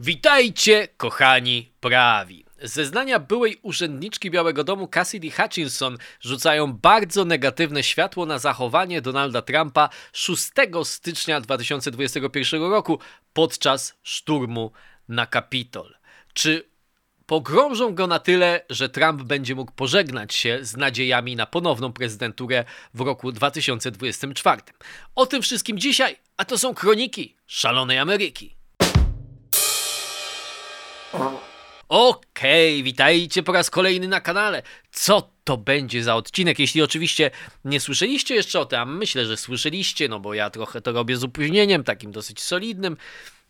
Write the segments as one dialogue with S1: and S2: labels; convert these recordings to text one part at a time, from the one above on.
S1: Witajcie, kochani prawi. Zeznania byłej urzędniczki Białego Domu Cassidy Hutchinson rzucają bardzo negatywne światło na zachowanie Donalda Trumpa 6 stycznia 2021 roku podczas szturmu na Kapitol. Czy pogrążą go na tyle, że Trump będzie mógł pożegnać się z nadziejami na ponowną prezydenturę w roku 2024? O tym wszystkim dzisiaj, a to są kroniki szalonej Ameryki. Okej, okay, witajcie po raz kolejny na kanale. Co to będzie za odcinek? Jeśli oczywiście nie słyszeliście jeszcze o tym, a myślę, że słyszeliście, no bo ja trochę to robię z opóźnieniem, takim dosyć solidnym.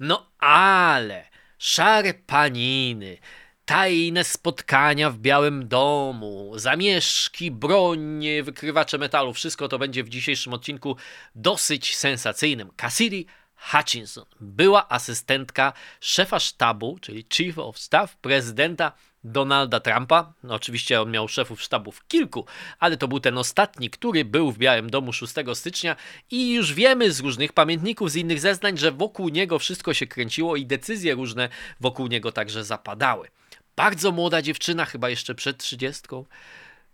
S1: No ale szare paniny, tajne spotkania w Białym Domu, zamieszki, broń, wykrywacze metalu, wszystko to będzie w dzisiejszym odcinku dosyć sensacyjnym. Cassidy Hutchinson była asystentka szefa sztabu, czyli Chief of Staff prezydenta Donalda Trumpa. No, oczywiście on miał szefów sztabów kilku, ale to był ten ostatni, który był w Białym Domu 6 stycznia i już wiemy z różnych pamiętników, z innych zeznań, że wokół niego wszystko się kręciło i decyzje różne wokół niego także zapadały. Bardzo młoda dziewczyna, chyba jeszcze przed trzydziestką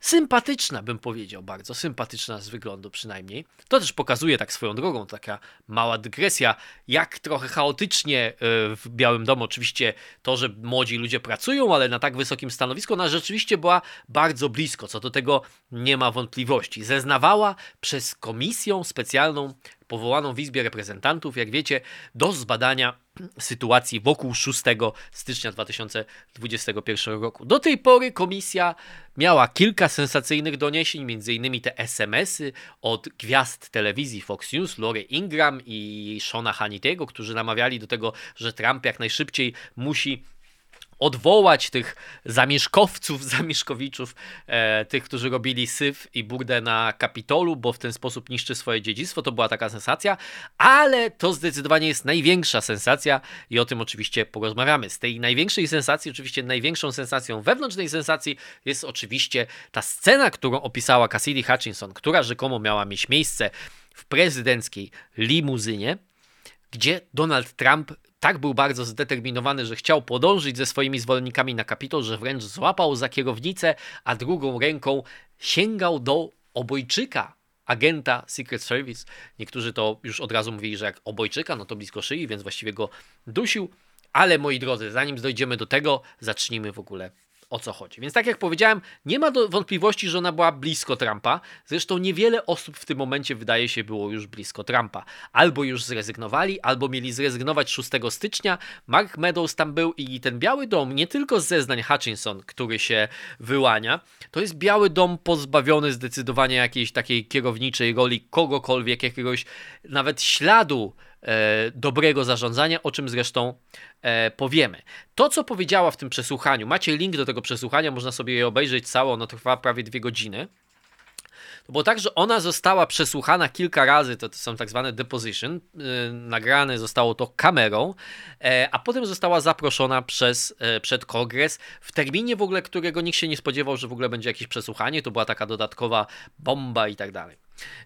S1: sympatyczna, bym powiedział, bardzo sympatyczna z wyglądu przynajmniej. To też pokazuje tak swoją drogą, taka mała dygresja, jak trochę chaotycznie e, w Białym Domu oczywiście to, że młodzi ludzie pracują, ale na tak wysokim stanowisku, ona rzeczywiście była bardzo blisko, co do tego nie ma wątpliwości. Zeznawała przez komisję specjalną powołaną w Izbie Reprezentantów, jak wiecie, do zbadania sytuacji wokół 6 stycznia 2021 roku. Do tej pory komisja miała kilka sensacyjnych doniesień, m.in. te SMS-y od gwiazd telewizji Fox News, Lori Ingram i Shona Hannitego, którzy namawiali do tego, że Trump jak najszybciej musi odwołać tych zamieszkowców, zamieszkowiczów, e, tych, którzy robili syf i burdę na Kapitolu, bo w ten sposób niszczy swoje dziedzictwo. To była taka sensacja, ale to zdecydowanie jest największa sensacja i o tym oczywiście porozmawiamy. Z tej największej sensacji, oczywiście największą sensacją wewnątrz tej sensacji jest oczywiście ta scena, którą opisała Cassidy Hutchinson, która rzekomo miała mieć miejsce w prezydenckiej limuzynie, gdzie Donald Trump tak był bardzo zdeterminowany, że chciał podążyć ze swoimi zwolennikami na kapitol, że wręcz złapał za kierownicę, a drugą ręką sięgał do obojczyka agenta Secret Service. Niektórzy to już od razu mówili, że jak obojczyka, no to blisko szyi, więc właściwie go dusił. Ale moi drodzy, zanim dojdziemy do tego, zacznijmy w ogóle o co chodzi. Więc tak jak powiedziałem, nie ma wątpliwości, że ona była blisko Trumpa. Zresztą niewiele osób w tym momencie wydaje się było już blisko Trumpa. Albo już zrezygnowali, albo mieli zrezygnować 6 stycznia. Mark Meadows tam był i ten Biały Dom, nie tylko z zeznań Hutchinson, który się wyłania, to jest Biały Dom pozbawiony zdecydowanie jakiejś takiej kierowniczej roli kogokolwiek, jakiegoś nawet śladu dobrego zarządzania, o czym zresztą e, powiemy. To, co powiedziała w tym przesłuchaniu, macie link do tego przesłuchania, można sobie je obejrzeć całe, ono trwa prawie dwie godziny. To było tak, że ona została przesłuchana kilka razy, to, to są tak zwane deposition, yy, nagrane zostało to kamerą, e, a potem została zaproszona przez, e, przed kongres w terminie w ogóle, którego nikt się nie spodziewał, że w ogóle będzie jakieś przesłuchanie, to była taka dodatkowa bomba i tak dalej.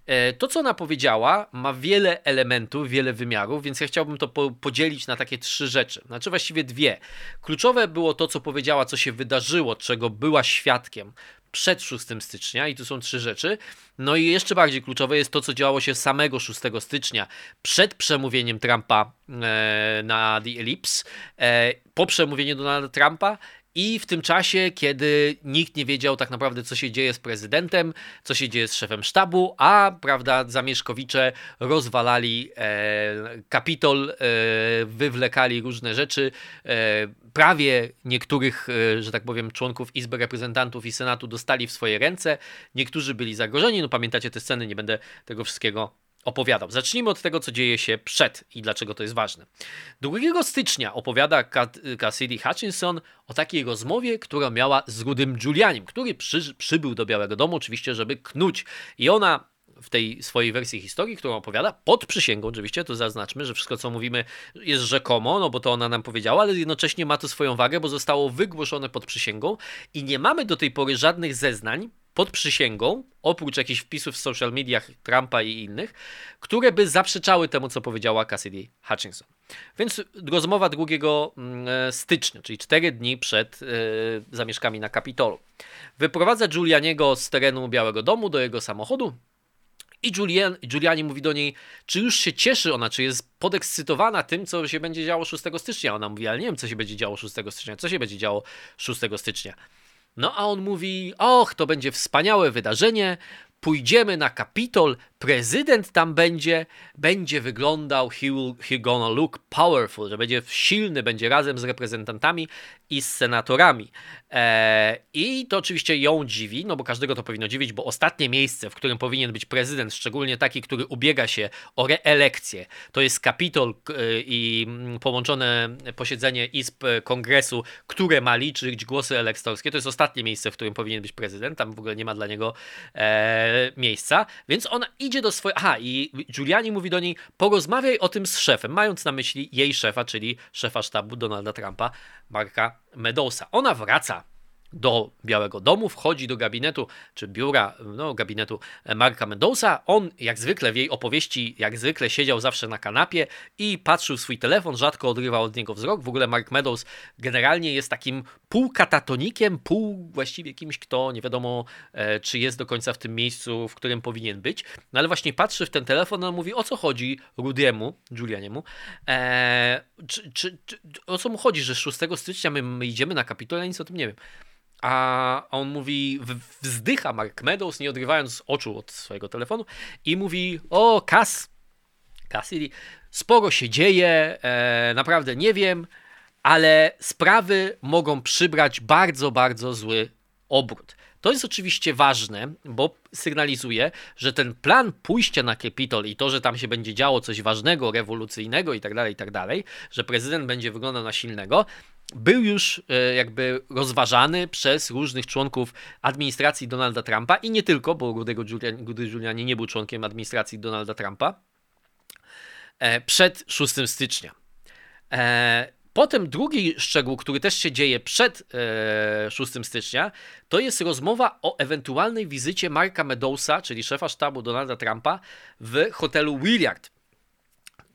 S1: E, to, co ona powiedziała, ma wiele elementów, wiele wymiarów, więc ja chciałbym to po podzielić na takie trzy rzeczy. Znaczy właściwie dwie. Kluczowe było to, co powiedziała, co się wydarzyło, czego była świadkiem przed 6 stycznia i tu są trzy rzeczy. No i jeszcze bardziej kluczowe jest to, co działo się samego 6 stycznia przed przemówieniem Trumpa e, na The Ellipse, e, po przemówieniu Donalda Trumpa i w tym czasie, kiedy nikt nie wiedział tak naprawdę, co się dzieje z prezydentem, co się dzieje z szefem sztabu, a prawda, zamieszkowicze rozwalali e, kapitol, e, wywlekali różne rzeczy. E, prawie niektórych, e, że tak powiem, członków Izby Reprezentantów i Senatu dostali w swoje ręce. Niektórzy byli zagrożeni. No pamiętacie te sceny, nie będę tego wszystkiego opowiadał. Zacznijmy od tego, co dzieje się przed i dlaczego to jest ważne. 2 stycznia opowiada Cassidy Hutchinson o takiej rozmowie, która miała z Rudym Giulianim, który przy, przybył do Białego Domu oczywiście, żeby knuć. I ona w tej swojej wersji historii, którą opowiada, pod przysięgą oczywiście, to zaznaczmy, że wszystko co mówimy jest rzekomo, no bo to ona nam powiedziała, ale jednocześnie ma to swoją wagę, bo zostało wygłoszone pod przysięgą i nie mamy do tej pory żadnych zeznań pod przysięgą, oprócz jakichś wpisów w social mediach Trumpa i innych, które by zaprzeczały temu, co powiedziała Cassidy Hutchinson. Więc rozmowa 2 mm, e, stycznia, czyli 4 dni przed e, zamieszkami na Kapitolu. Wyprowadza Giulianiego z terenu Białego Domu do jego samochodu, i Julian, Giuliani mówi do niej, czy już się cieszy ona, czy jest podekscytowana tym, co się będzie działo 6 stycznia. Ona mówi, ale nie wiem, co się będzie działo 6 stycznia. Co się będzie działo 6 stycznia? No a on mówi: Och, to będzie wspaniałe wydarzenie. Pójdziemy na Kapitol, prezydent tam będzie, będzie wyglądał, he, will, he gonna look powerful, że będzie silny, będzie razem z reprezentantami i z senatorami. Eee, I to oczywiście ją dziwi, no bo każdego to powinno dziwić, bo ostatnie miejsce, w którym powinien być prezydent, szczególnie taki, który ubiega się o reelekcję, to jest Kapitol i mm, połączone posiedzenie Izb Kongresu, które ma liczyć głosy elektorskie. To jest ostatnie miejsce, w którym powinien być prezydent. Tam w ogóle nie ma dla niego e, miejsca, więc ona idzie do swojej. Aha, i Giuliani mówi do niej: porozmawiaj o tym z szefem, mając na myśli jej szefa, czyli szefa sztabu Donalda Trumpa, Marka Meadowsa. Ona wraca do Białego Domu, wchodzi do gabinetu, czy biura, no gabinetu Marka Meadowsa. On, jak zwykle w jej opowieści, jak zwykle siedział zawsze na kanapie i patrzył w swój telefon, rzadko odrywał od niego wzrok. W ogóle Mark Meadows generalnie jest takim półkatatonikiem, pół właściwie kimś, kto nie wiadomo, e, czy jest do końca w tym miejscu, w którym powinien być. No ale właśnie patrzy w ten telefon, on mówi, o co chodzi Rudiemu, Julianiemu, e, czy, czy, czy, o co mu chodzi, że 6 stycznia my, my idziemy na Kapitol, ja nic o tym nie wiem. A on mówi, wzdycha Mark Meadows, nie odrywając oczu od swojego telefonu i mówi, o Cass, Cassidy, sporo się dzieje, e, naprawdę nie wiem, ale sprawy mogą przybrać bardzo, bardzo zły obrót. To jest oczywiście ważne, bo sygnalizuje, że ten plan pójścia na Capitol i to, że tam się będzie działo coś ważnego, rewolucyjnego i tak dalej, i tak że prezydent będzie wyglądał na silnego, był już e, jakby rozważany przez różnych członków administracji Donalda Trumpa i nie tylko, bo Rudego Giuliani nie był członkiem administracji Donalda Trumpa e, przed 6 stycznia. E, potem drugi szczegół, który też się dzieje przed 6 stycznia, to jest rozmowa o ewentualnej wizycie Marka Meadowsa, czyli szefa sztabu Donalda Trumpa w hotelu Willard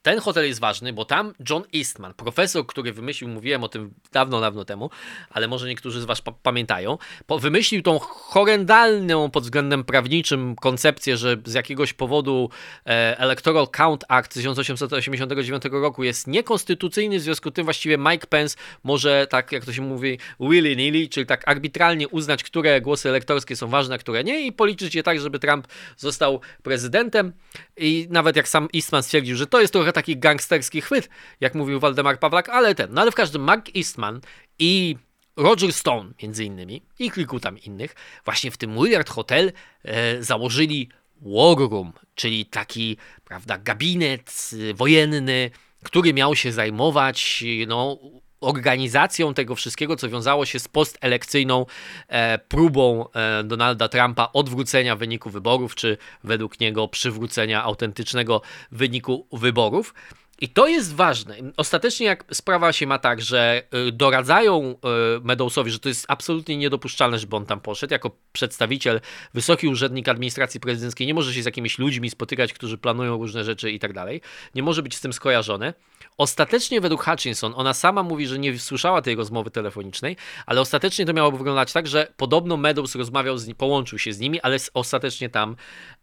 S1: ten hotel jest ważny, bo tam John Eastman, profesor, który wymyślił, mówiłem o tym dawno, dawno temu, ale może niektórzy z Was pamiętają, wymyślił tą horrendalną pod względem prawniczym koncepcję, że z jakiegoś powodu e, Electoral Count Act z 1889 roku jest niekonstytucyjny, w związku z tym właściwie Mike Pence może, tak jak to się mówi, willy-nilly, czyli tak arbitralnie uznać, które głosy elektorskie są ważne, a które nie i policzyć je tak, żeby Trump został prezydentem. I nawet jak sam Eastman stwierdził, że to jest trochę taki gangsterski chwyt, jak mówił Waldemar Pawlak, ale ten. No ale w każdym Mark Eastman i Roger Stone między innymi i kilku tam innych właśnie w tym Willard Hotel e, założyli War Room, czyli taki, prawda, gabinet e, wojenny, który miał się zajmować no, organizacją tego wszystkiego, co wiązało się z postelekcyjną e, próbą e, Donalda Trumpa odwrócenia wyniku wyborów, czy według niego przywrócenia autentycznego wyniku wyborów. I to jest ważne. Ostatecznie jak sprawa się ma tak, że y, doradzają y, Meadowsowi, że to jest absolutnie niedopuszczalne, żeby on tam poszedł, jako przedstawiciel, wysoki urzędnik administracji prezydenckiej, nie może się z jakimiś ludźmi spotykać, którzy planują różne rzeczy i tak dalej. Nie może być z tym skojarzony. Ostatecznie według Hutchinson, ona sama mówi, że nie słyszała tej rozmowy telefonicznej, ale ostatecznie to miało wyglądać tak, że podobno Meadows rozmawiał z połączył się z nimi, ale ostatecznie tam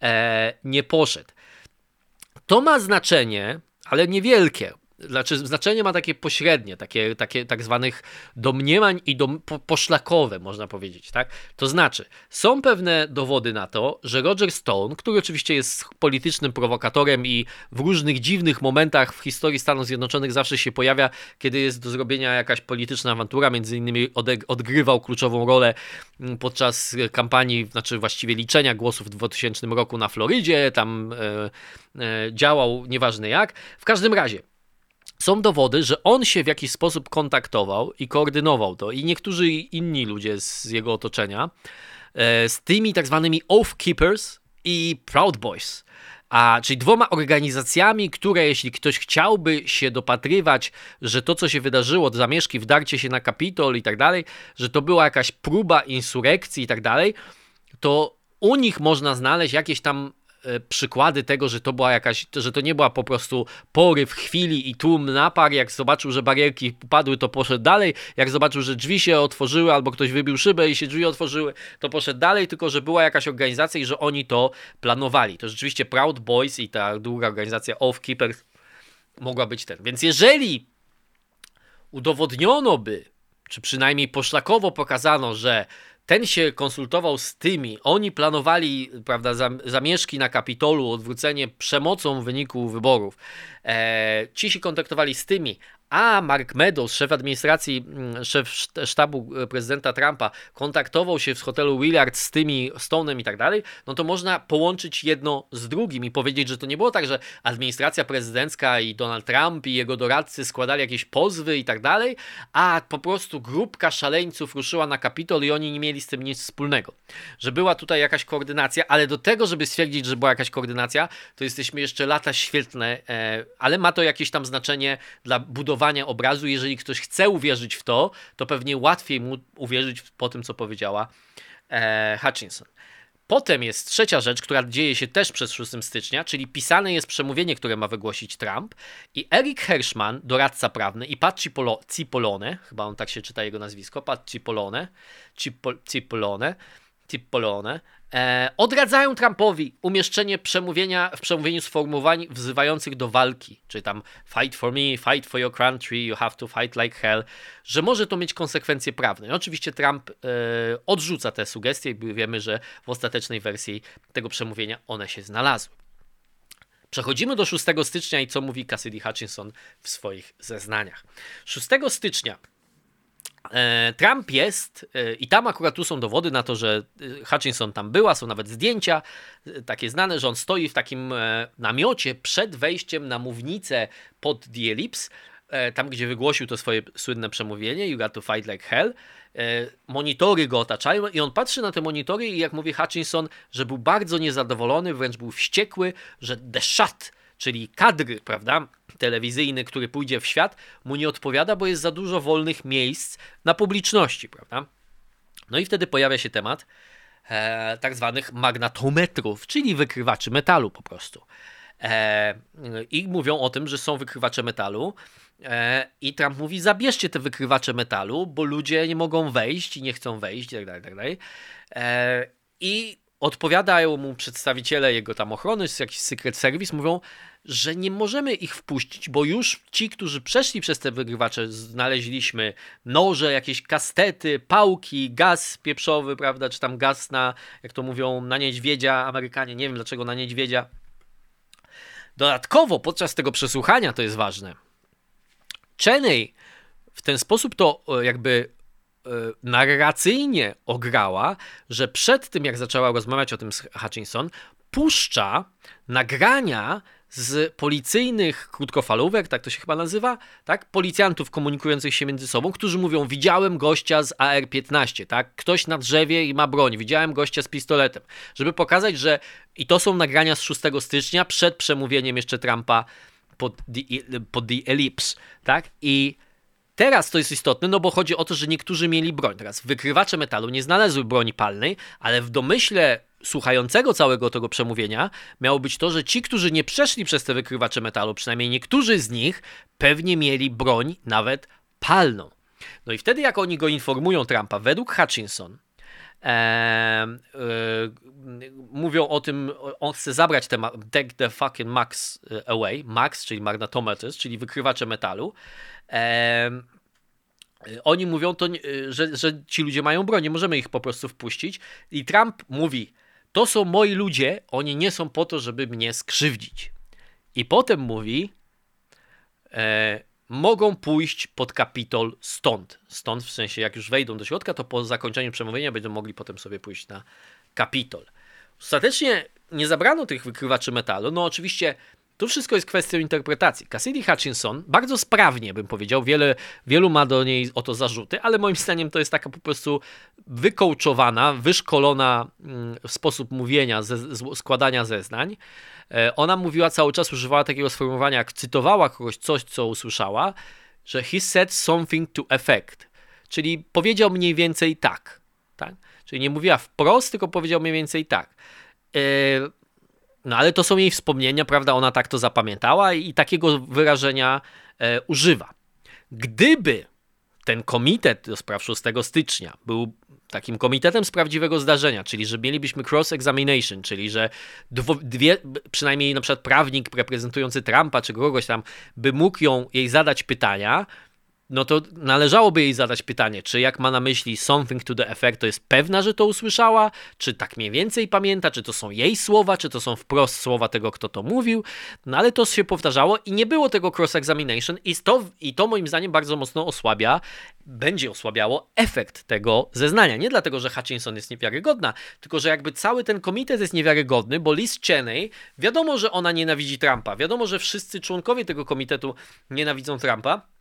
S1: e, nie poszedł. To ma znaczenie, ale niewielkie. Znaczy, znaczenie ma takie pośrednie, takie, takie tak zwanych domniemań i dom, po, poszlakowe, można powiedzieć. Tak? To znaczy, są pewne dowody na to, że Roger Stone, który oczywiście jest politycznym prowokatorem i w różnych dziwnych momentach w historii Stanów Zjednoczonych zawsze się pojawia, kiedy jest do zrobienia jakaś polityczna awantura, między innymi odgrywał kluczową rolę mm, podczas kampanii, znaczy właściwie liczenia głosów w 2000 roku na Florydzie, tam e, e, działał, nieważne jak. W każdym razie, są dowody, że on się w jakiś sposób kontaktował i koordynował to, i niektórzy inni ludzie z jego otoczenia, e, z tymi tak zwanymi oath keepers i Proud Boys. A, czyli dwoma organizacjami, które jeśli ktoś chciałby się dopatrywać, że to, co się wydarzyło, zamieszki, wdarcie się na Kapitol i tak dalej, że to była jakaś próba insurekcji i tak dalej, to u nich można znaleźć jakieś tam przykłady tego, że to była jakaś, że to nie była po prostu poryw chwili i tłum napar, jak zobaczył, że barierki upadły, to poszedł dalej, jak zobaczył, że drzwi się otworzyły albo ktoś wybił szybę i się drzwi otworzyły, to poszedł dalej, tylko że była jakaś organizacja i że oni to planowali. To rzeczywiście Proud Boys i ta druga organizacja Oath Keepers mogła być ten. Więc jeżeli udowodniono by, czy przynajmniej poszlakowo pokazano, że ten się konsultował z tymi, oni planowali, prawda, zamieszki na Kapitolu, odwrócenie przemocą w wyniku wyborów. E, ci się kontaktowali z tymi, a Mark Meadows, szef administracji, mm, szef sztabu e, prezydenta Trumpa, kontaktował się w hotelu Willard z tymi Stone'em i tak dalej, no to można połączyć jedno z drugim i powiedzieć, że to nie było tak, że administracja prezydencka i Donald Trump i jego doradcy składali jakieś pozwy i tak dalej, a po prostu grupka szaleńców ruszyła na Kapitol i oni nie mieli z tym nic wspólnego. Że była tutaj jakaś koordynacja, ale do tego, żeby stwierdzić, że była jakaś koordynacja, to jesteśmy jeszcze lata świetne, e, ale ma to jakieś tam znaczenie dla budowy obrazu. Jeżeli ktoś chce uwierzyć w to, to pewnie łatwiej mu uwierzyć po tym, co powiedziała e, Hutchinson. Potem jest trzecia rzecz, która dzieje się też przez 6 stycznia, czyli pisane jest przemówienie, które ma wygłosić Trump i Eric Hershman, doradca prawny i Pat Cipollone, chyba on tak się czyta jego nazwisko, Pat Cipollone, Cipollone, Cipollone, E, odradzają Trumpowi umieszczenie przemówienia w przemówieniu sformułowań wzywających do walki, czyli tam fight for me, fight for your country, you have to fight like hell, że może to mieć konsekwencje prawne. I oczywiście Trump e, odrzuca te sugestie i wiemy, że w ostatecznej wersji tego przemówienia one się znalazły. Przechodzimy do 6 stycznia i co mówi Cassidy Hutchinson w swoich zeznaniach. 6 stycznia Trump jest, e, i tam akurat tu są dowody na to, że e, Hutchinson tam była, są nawet zdjęcia takie znane, że on stoi w takim namiocie przed wejściem na mównicę pod The Ellipse, tam gdzie wygłosił to swoje słynne przemówienie, You got to fight like hell. Monitory go otaczają i on patrzy na te monitory i jak mówi Hutchinson, że był bardzo niezadowolony, wręcz był wściekły, że the shot, czyli kadry, prawda, telewizyjny, który pójdzie w świat, mu nie odpowiada, bo jest za dużo wolnych miejsc na publiczności, prawda? No i wtedy pojawia się temat e, tak zwanych magnatometrów, czyli wykrywaczy metalu po prostu. E, I mówią o tym, że są wykrywacze metalu. E, I Trump mówi: zabierzcie te wykrywacze metalu, bo ludzie nie mogą wejść i nie chcą wejść, itd. Tak itd. Tak e, I odpowiadają mu przedstawiciele jego tam ochrony, jakiś Secret Service, mówią, że nie możemy ich wpuścić, bo już ci, którzy przeszli przez te wygrywacze, znaleźliśmy noże, jakieś kastety, pałki, gaz pieprzowy, prawda, czy tam gaz na, jak to mówią, na niedźwiedzia, Amerykanie, nie wiem dlaczego na niedźwiedzia. Dodatkowo podczas tego przesłuchania, to jest ważne, Cheney w ten sposób to e, jakby narracyjnie ograła, że przed tym, jak zaczęła rozmawiać o tym z Hutchinson, puszcza nagrania z policyjnych krótkofalówek, tak to się chyba nazywa, tak? Policjantów komunikujących się między sobą, którzy mówią: Widziałem gościa z AR-15, tak? Ktoś na drzewie i ma broń, widziałem gościa z pistoletem. Żeby pokazać, że i to są nagrania z 6 stycznia przed przemówieniem jeszcze Trumpa pod the, pod the Ellipse, tak? I Teraz to jest istotne, no bo chodzi o to, że niektórzy mieli broń. Teraz wykrywacze metalu nie znalazły broni palnej, ale w domyśle słuchającego całego tego przemówienia miało być to, że ci, którzy nie przeszli przez te wykrywacze metalu, przynajmniej niektórzy z nich, pewnie mieli broń nawet palną. No i wtedy, jak oni go informują Trumpa, według Hutchinson, e, e, mówią o tym, on chce zabrać te, take the fucking max away, max, czyli magnetometers, czyli wykrywacze metalu, e, oni mówią, to, że, że ci ludzie mają broń, nie możemy ich po prostu wpuścić. I Trump mówi, to są moi ludzie, oni nie są po to, żeby mnie skrzywdzić. I potem mówi, e, mogą pójść pod kapitol stąd. Stąd w sensie, jak już wejdą do środka, to po zakończeniu przemówienia będą mogli potem sobie pójść na kapitol. Ostatecznie nie zabrano tych wykrywaczy metalu. No oczywiście To wszystko jest kwestią interpretacji. Cassidy Hutchinson, bardzo sprawnie bym powiedział, wiele, wielu ma do niej o to zarzuty, ale moim zdaniem to jest taka po prostu wykołczowana, wyszkolona mm, sposób mówienia, ze, składania zeznań. E, ona mówiła cały czas, używała takiego sformułowania, jak cytowała kogoś coś, co usłyszała, że he said something to effect, czyli powiedział mniej więcej tak. tak? Czyli nie mówiła wprost, tylko powiedział mniej więcej tak. E, no ale to są jej wspomnienia, prawda? Ona tak to zapamiętała i takiego wyrażenia e, używa. Gdyby ten komitet do spraw 6 stycznia był takim komitetem z prawdziwego zdarzenia, czyli że mielibyśmy cross-examination, czyli że dwo, dwie, przynajmniej na przykład prawnik reprezentujący Trumpa czy kogoś tam by mógł ją jej zadać pytania, no to należałoby jej zadać pytanie, czy jak ma na myśli something to the effect, to jest pewna, że to usłyszała, czy tak mniej więcej pamięta, czy to są jej słowa, czy to są wprost słowa tego, kto to mówił, no ale to się powtarzało i nie było tego cross-examination i to, i to moim zdaniem bardzo mocno osłabia, będzie osłabiało efekt tego zeznania. Nie dlatego, że Hutchinson jest niewiarygodna, tylko że jakby cały ten komitet jest niewiarygodny, bo Liz Cheney, wiadomo, że ona nienawidzi Trumpa, wiadomo, że wszyscy członkowie tego komitetu nienawidzą Trumpa,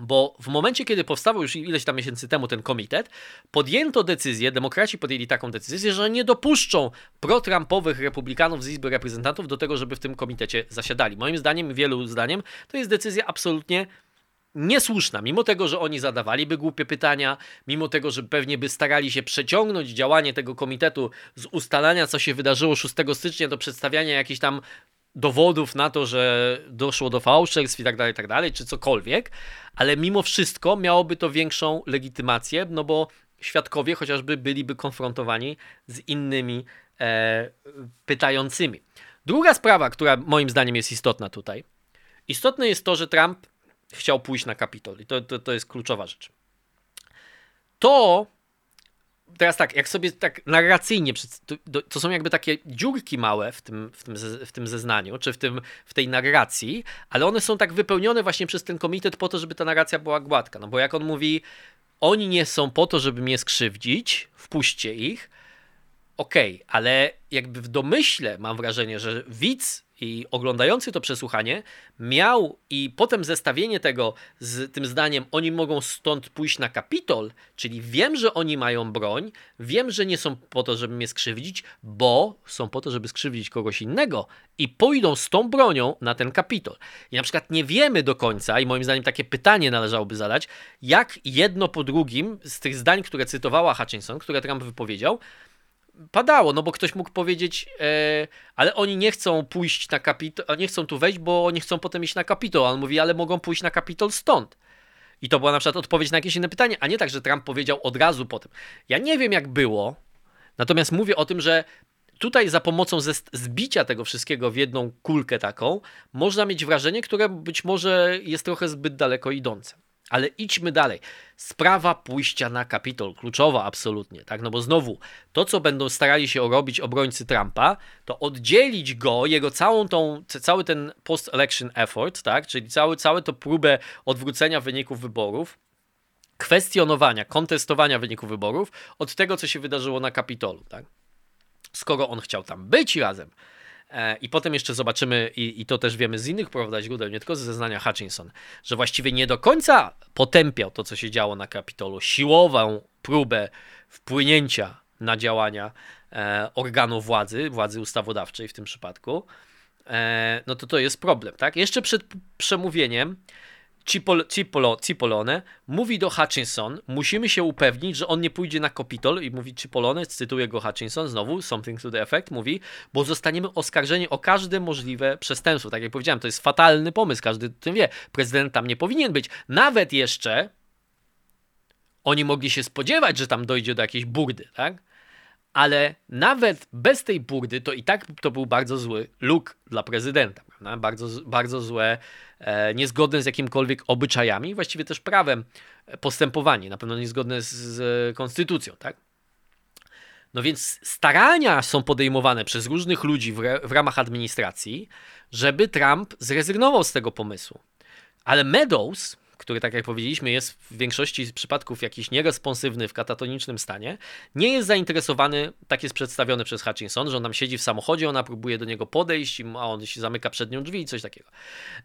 S1: bo w momencie, kiedy powstawał już ileś tam miesięcy temu ten komitet, podjęto decyzję, demokraci podjęli taką decyzję, że nie dopuszczą pro-Trumpowych republikanów z Izby Reprezentantów do tego, żeby w tym komitecie zasiadali. Moim zdaniem, wielu zdaniem, to jest decyzja absolutnie niesłuszna, mimo tego, że oni zadawaliby głupie pytania, mimo tego, że pewnie by starali się przeciągnąć działanie tego komitetu z ustalania, co się wydarzyło 6 stycznia, do przedstawiania jakichś tam dowodów na to, że doszło do fałszerstw i tak dalej, i tak dalej, czy cokolwiek, ale mimo wszystko miałoby to większą legitymację, no bo świadkowie chociażby byliby konfrontowani z innymi e, pytającymi. Druga sprawa, która moim zdaniem jest istotna tutaj, istotne jest to, że Trump chciał pójść na Kapitol i to, to, to jest kluczowa rzecz. To teraz tak, jak sobie tak narracyjnie, to, są jakby takie dziurki małe w tym, w, tym, w tym zeznaniu, czy w, tym, w tej narracji, ale one są tak wypełnione właśnie przez ten komitet po to, żeby ta narracja była gładka. No bo jak on mówi, oni nie są po to, żeby mnie skrzywdzić, wpuśćcie ich, okej, okay, ale jakby w domyśle mam wrażenie, że widz i oglądający to przesłuchanie miał i potem zestawienie tego z tym zdaniem, oni mogą stąd pójść na Kapitol, czyli wiem, że oni mają broń, wiem, że nie są po to, żeby mnie skrzywdzić, bo są po to, żeby skrzywdzić kogoś innego i pójdą z tą bronią na ten Kapitol. I na przykład nie wiemy do końca, i moim zdaniem takie pytanie należałoby zadać, jak jedno po drugim z tych zdań, które cytowała Hutchinson, które Trump wypowiedział, padało, no bo ktoś mógł powiedzieć, e, ale oni nie chcą pójść na kapitol, nie chcą tu wejść, bo oni chcą potem iść na kapitol. A on mówi, ale mogą pójść na kapitol stąd. I to była na przykład odpowiedź na jakieś inne pytanie, a nie tak, że Trump powiedział od razu potem. Ja nie wiem, jak było, natomiast mówię o tym, że tutaj za pomocą zbicia tego wszystkiego w jedną kulkę taką, można mieć wrażenie, które być może jest trochę zbyt daleko idące. Ale idźmy dalej. Sprawa pójścia na Kapitol, kluczowa absolutnie, tak? No bo znowu, to co będą starali się robić obrońcy Trumpa, to oddzielić go, jego całą tą, cały ten post-election effort, tak? Czyli cały, całe to próbę odwrócenia wyników wyborów, kwestionowania, kontestowania wyników wyborów od tego, co się wydarzyło na Kapitolu, tak? Skoro on chciał tam być razem I potem jeszcze zobaczymy, i, i, to też wiemy z innych prawda, źródeł, nie tylko z zeznania Hutchinson, że właściwie nie do końca potępiał to, co się działo na Kapitolu, siłową próbę wpłynięcia na działania e, organu władzy, władzy ustawodawczej w tym przypadku, e, no to to jest problem. Tak? Jeszcze przed przemówieniem Cipol, Cipolo, Cipolone mówi do Hutchinson, musimy się upewnić, że on nie pójdzie na Capitol i mówi Cipolone, cytuję go Hutchinson znowu, something to the effect, mówi, bo zostaniemy oskarżeni o każde możliwe przestępstwo. Tak jak powiedziałem, to jest fatalny pomysł, każdy o tym wie. Prezydent tam nie powinien być. Nawet jeszcze oni mogli się spodziewać, że tam dojdzie do jakiejś burdy, tak? Ale nawet bez tej burdy to i tak to był bardzo zły look dla prezydenta, prawda? Bardzo, bardzo złe niezgodne z jakimkolwiek obyczajami, właściwie też prawem postępowanie, na pewno niezgodne z, z konstytucją, tak? No więc starania są podejmowane przez różnych ludzi w, w, ramach administracji, żeby Trump zrezygnował z tego pomysłu. Ale Meadows, który, tak jak powiedzieliśmy, jest w większości przypadków jakiś nieresponsywny w katatonicznym stanie, nie jest zainteresowany, tak jest przedstawiony przez Hutchinson, że on tam siedzi w samochodzie, ona próbuje do niego podejść, a on się zamyka przed nią drzwi i coś takiego.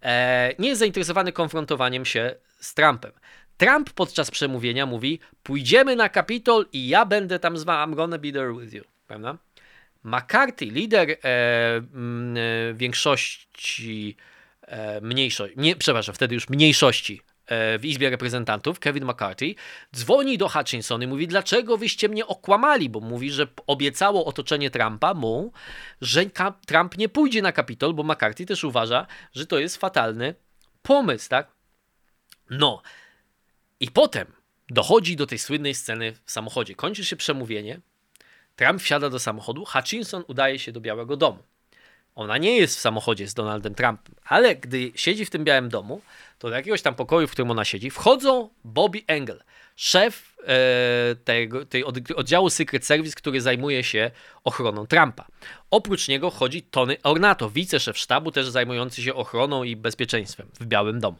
S1: E, nie jest zainteresowany konfrontowaniem się z Trumpem. Trump podczas przemówienia mówi: Pójdziemy na Kapitol i ja będę tam z wami, I'm gonna be there with you. Prawda? McCarthy, lider e, m, e, większości e, mniejszości, nie, przepraszam, wtedy już mniejszości w Izbie Reprezentantów, Kevin McCarthy, dzwoni do Hutchinson i mówi, dlaczego wyście mnie okłamali, bo mówi, że obiecało otoczenie Trumpa mu, że Trump nie pójdzie na Kapitol, bo McCarthy też uważa, że to jest fatalny pomysł, tak? No, i potem dochodzi do tej słynnej sceny w samochodzie. Kończy się przemówienie, Trump wsiada do samochodu, Hutchinson udaje się do Białego Domu. Ona nie jest w samochodzie z Donaldem Trumpem, ale gdy siedzi w tym Białym Domu, to do jakiegoś tam pokoju, w którym ona siedzi, wchodzą Bobby Engel, szef e, tego, tej oddziału Secret Service, który zajmuje się ochroną Trumpa. Oprócz niego chodzi Tony Ornato, wiceszef sztabu, też zajmujący się ochroną i bezpieczeństwem w Białym Domu.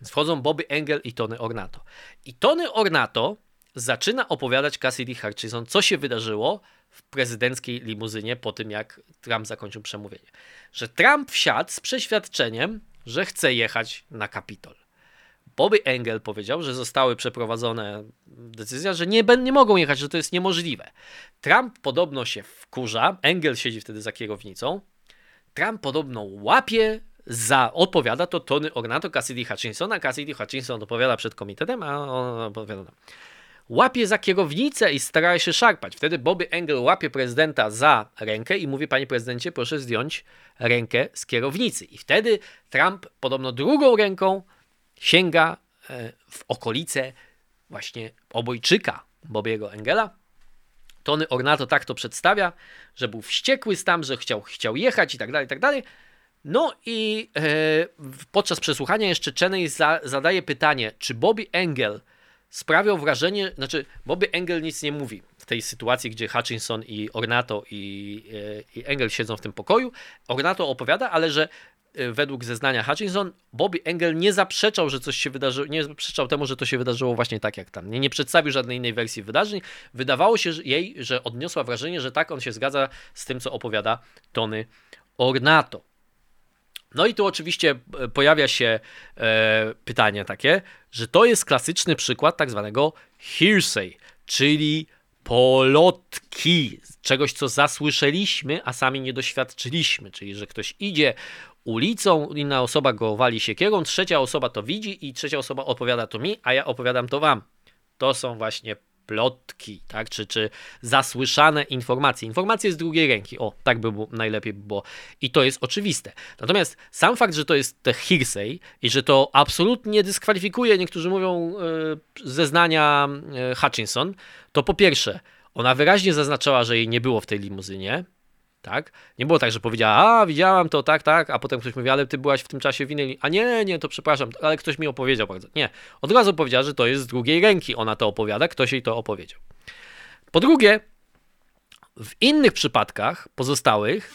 S1: Więc wchodzą Bobby Engel i Tony Ornato. I Tony Ornato zaczyna opowiadać Cassidy Hutchinson, co się wydarzyło w prezydenckiej limuzynie po tym, jak Trump zakończył przemówienie. Że Trump wsiadł z przeświadczeniem, że chce jechać na Kapitol. Bobby Engel powiedział, że zostały przeprowadzone decyzja, że nie, nie mogą jechać, że to jest niemożliwe. Trump podobno się wkurza, Engel siedzi wtedy za kierownicą. Trump podobno łapie za, odpowiada to Tony Ornato, Cassidy Hutchinson, a Cassidy Hutchinson odpowiada przed komitetem, a on odpowiada łapie za kierownicę i stara się szarpać. Wtedy Bobby Engel łapie prezydenta za rękę i mówi, panie prezydencie, proszę zdjąć rękę z kierownicy. I wtedy Trump podobno drugą ręką sięga e, w okolice właśnie obojczyka Bobiego Engela. Tony Ornato tak to przedstawia, że był wściekły tam, że chciał, chciał jechać i tak dalej, i tak dalej. No i e, podczas przesłuchania jeszcze Cheney za, zadaje pytanie, czy Bobby Engel sprawiał wrażenie, znaczy Bobby Engel nic nie mówi w tej sytuacji, gdzie Hutchinson i Ornato i, e, i Engel siedzą w tym pokoju. Ornato opowiada, ale że e, według zeznania Hutchinson, Bobby Engel nie zaprzeczał, że coś się wydarzyło, nie zaprzeczał temu, że to się wydarzyło właśnie tak jak tam. Nie, nie przedstawił żadnej innej wersji wydarzeń. Wydawało się jej, że odniosła wrażenie, że tak on się zgadza z tym, co opowiada Tony Ornato. No i tu oczywiście e, pojawia się e, pytanie takie, że to jest klasyczny przykład tak zwanego hearsay, czyli polotki, czegoś co zasłyszeliśmy, a sami nie doświadczyliśmy, czyli że ktoś idzie ulicą, inna osoba go wali siekierą, trzecia osoba to widzi i trzecia osoba opowiada to mi, a ja opowiadam to wam. To są właśnie plotki, tak? czy, czy zasłyszane informacje. Informacje z drugiej ręki. O, tak by było, najlepiej by było. I to jest oczywiste. Natomiast sam fakt, że to jest hearsay i że to absolutnie dyskwalifikuje, niektórzy mówią, yy, zeznania yy, Hutchinson, to po pierwsze, ona wyraźnie zaznaczała, że jej nie było w tej limuzynie, tak? Nie było tak, że powiedziała, a widziałam to, tak, tak, a potem ktoś mówi, ale ty byłaś w tym czasie w innej, a nie, nie, to przepraszam, ale ktoś mi opowiedział bardzo. Nie, od razu powiedziała, że to jest z drugiej ręki, ona to opowiada, ktoś jej to opowiedział. Po drugie, w innych przypadkach pozostałych,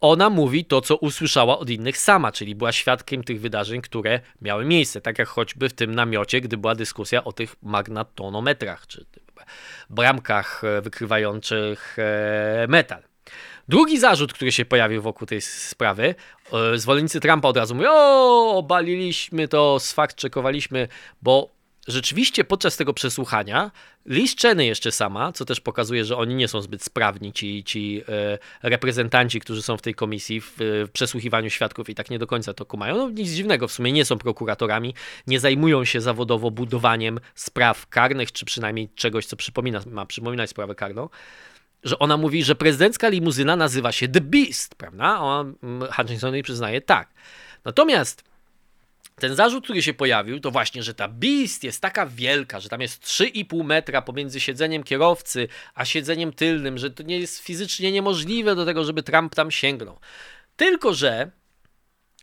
S1: ona mówi to, co usłyszała od innych sama, czyli była świadkiem tych wydarzeń, które miały miejsce, tak jak choćby w tym namiocie, gdy była dyskusja o tych magnatonometrach, czy bramkach e, wykrywających e, metal. Drugi zarzut, który się pojawił wokół tej sprawy, e, zwolennicy Trumpa od razu mówią, o, obaliliśmy to, sfakt czekowaliśmy, bo rzeczywiście podczas tego przesłuchania Liz Cheney jeszcze sama, co też pokazuje, że oni nie są zbyt sprawni, ci, ci e, reprezentanci, którzy są w tej komisji w, w, przesłuchiwaniu świadków i tak nie do końca to kumają. No nic dziwnego, w sumie nie są prokuratorami, nie zajmują się zawodowo budowaniem spraw karnych, czy przynajmniej czegoś, co przypomina, ma przypominać sprawę karną że ona mówi, że prezydencka limuzyna nazywa się The Beast, prawda? On, mm, Hutchinson jej przyznaje tak. Natomiast ten zarzut, który się pojawił, to właśnie, że ta Beast jest taka wielka, że tam jest 3,5 metra pomiędzy siedzeniem kierowcy a siedzeniem tylnym, że to nie jest fizycznie niemożliwe do tego, żeby Trump tam sięgnął. Tylko, że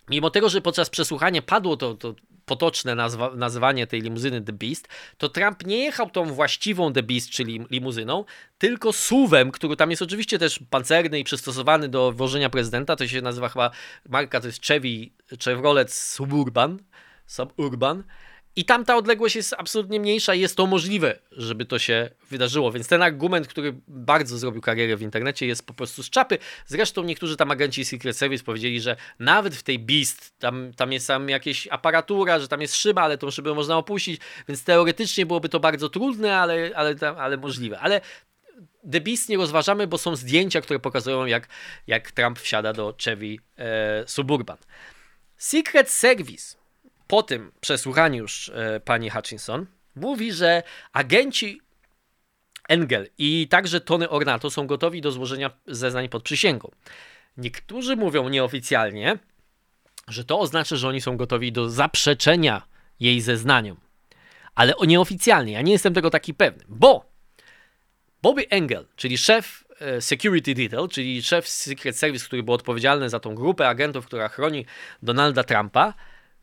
S1: mimo tego, że podczas przesłuchania padło to, to potoczne nazwa, nazwanie tej limuzyny The Beast, to Trump nie jechał tą właściwą The Beast, czyli limuzyną, tylko suwem, który tam jest oczywiście też pancerny i przystosowany do wożenia prezydenta. To się nazywa chyba, marka to jest Chevy, Chevrolet Suburban, Suburban. I tam ta odległość jest absolutnie mniejsza i jest to możliwe, żeby to się wydarzyło. Więc ten argument, który bardzo zrobił karierę w internecie, jest po prostu z czapy. Zresztą niektórzy tam agenci Secret Service powiedzieli, że nawet w tej Beast tam, tam jest tam jakieś aparatura, że tam jest szyba, ale tą szybę można opuścić, więc teoretycznie byłoby to bardzo trudne, ale, ale, ale możliwe. Ale The Beast nie rozważamy, bo są zdjęcia, które pokazują, jak, jak Trump wsiada do Chevy e, Suburban. Secret Service po tym przesłuchaniu już e, pani Hutchinson mówi, że agenci Engel i także Tony Ornato są gotowi do złożenia zeznań pod przysięgą. Niektórzy mówią nieoficjalnie, że to oznacza, że oni są gotowi do zaprzeczenia jej zeznaniom. Ale nieoficjalnie, ja nie jestem tego taki pewny, bo Bobby Engel, czyli szef e, Security Detail, czyli szef Secret Service, który był odpowiedzialny za tą grupę agentów, która chroni Donalda Trumpa,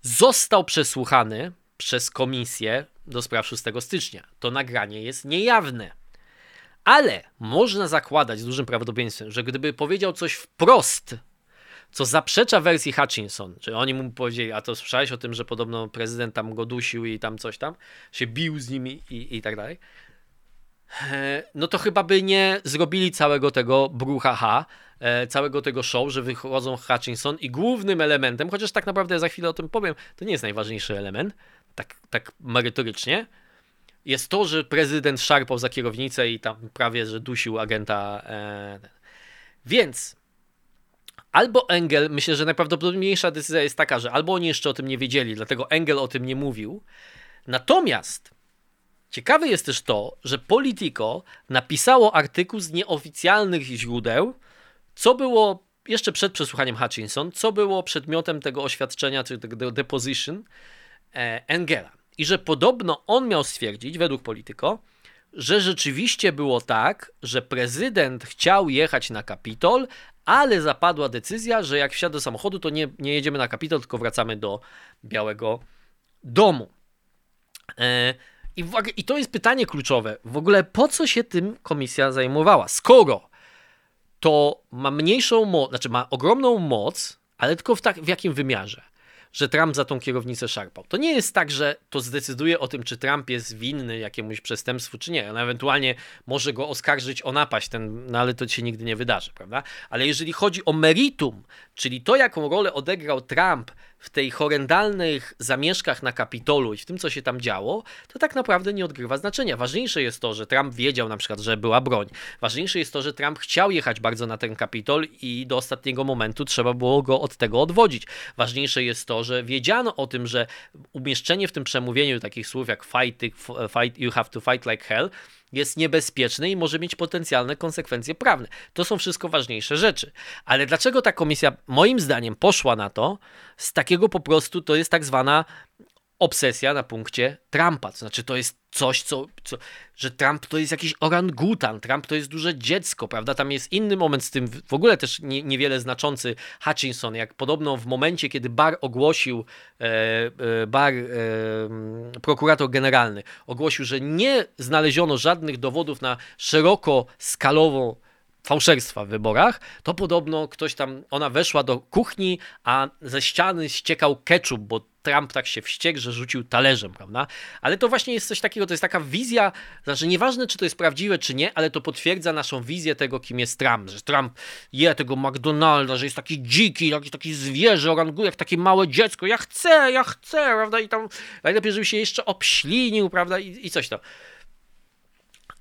S1: został przesłuchany przez komisję do spraw 6 stycznia. To nagranie jest niejawne. Ale można zakładać z dużym prawdopodobieństwem, że gdyby powiedział coś wprost, co zaprzecza wersji Hutchinson, czy oni mu powiedzieli, a to słyszałeś o tym, że podobno prezydent tam go dusił i tam coś tam, się bił z nimi i, i tak dalej, no to chyba by nie zrobili całego tego bruchaha, E, całego tego show, że wychodzą Hutchinson i głównym elementem, chociaż tak naprawdę za chwilę o tym powiem, to nie jest najważniejszy element, tak, tak merytorycznie, jest to, że prezydent szarpał za kierownicę i tam prawie, że dusił agenta. E, więc albo Engel, myślę, że najprawdopodobniejsza decyzja jest taka, że albo oni jeszcze o tym nie wiedzieli, dlatego Engel o tym nie mówił. Natomiast ciekawe jest też to, że Politico napisało artykuł z nieoficjalnych źródeł, co było jeszcze przed przesłuchaniem Hutchinson, co było przedmiotem tego oświadczenia, czy tego deposition e, Engela. I że podobno on miał stwierdzić, według Polityko, że rzeczywiście było tak, że prezydent chciał jechać na Kapitol, ale zapadła decyzja, że jak wsiada do samochodu, to nie, nie jedziemy na Kapitol, tylko wracamy do Białego Domu. E, i, I to jest pytanie kluczowe. W ogóle po co się tym komisja zajmowała? Skoro to ma mniejszą moc, znaczy ma ogromną moc, ale tylko w, tak, w jakim wymiarze? Że Trump za tą kierownicę szarpał. To nie jest tak, że to zdecyduje o tym, czy Trump jest winny jakiemuś przestępstwu, czy nie. On ewentualnie może go oskarżyć o napaść, ten, no ale to się nigdy nie wydarzy, prawda? Ale jeżeli chodzi o meritum, czyli to, jaką rolę odegrał Trump w tej horrendalnych zamieszkach na Kapitolu i w tym, co się tam działo, to tak naprawdę nie odgrywa znaczenia. Ważniejsze jest to, że Trump wiedział na przykład, że była broń. Ważniejsze jest to, że Trump chciał jechać bardzo na ten Kapitol i do ostatniego momentu trzeba było go od tego odwodzić. Ważniejsze jest to, że wiedziano o tym, że umieszczenie w tym przemówieniu takich słów jak fight, fight you have to fight like hell jest niebezpieczne i może mieć potencjalne konsekwencje prawne. To są wszystko ważniejsze rzeczy. Ale dlaczego ta komisja, moim zdaniem, poszła na to? Z takiego po prostu to jest tak zwana obsesja na punkcie Trumpa. To znaczy, to jest coś, co, co, że Trump to jest jakiś orangutan, Trump to jest duże dziecko, prawda? Tam jest inny moment z tym, w ogóle też nie, niewiele znaczący Hutchinson, jak podobno w momencie, kiedy Barr ogłosił, e, e, Barr, e, prokurator generalny, ogłosił, że nie znaleziono żadnych dowodów na szeroko skalową fałszerstwa w wyborach, to podobno ktoś tam, ona weszła do kuchni, a ze ściany ściekał ketchup, bo Trump tak się wściekł, że rzucił talerzem, prawda? Ale to właśnie jest coś takiego, to jest taka wizja, znaczy nieważne, czy to jest prawdziwe, czy nie, ale to potwierdza naszą wizję tego, kim jest Trump, że Trump je tego McDonalda, że jest taki dziki, jakiś taki zwierzę, oranguje, jak takie małe dziecko, ja chcę, ja chcę, prawda? I tam najlepiej, żeby się jeszcze obślinił, prawda? I, i coś to.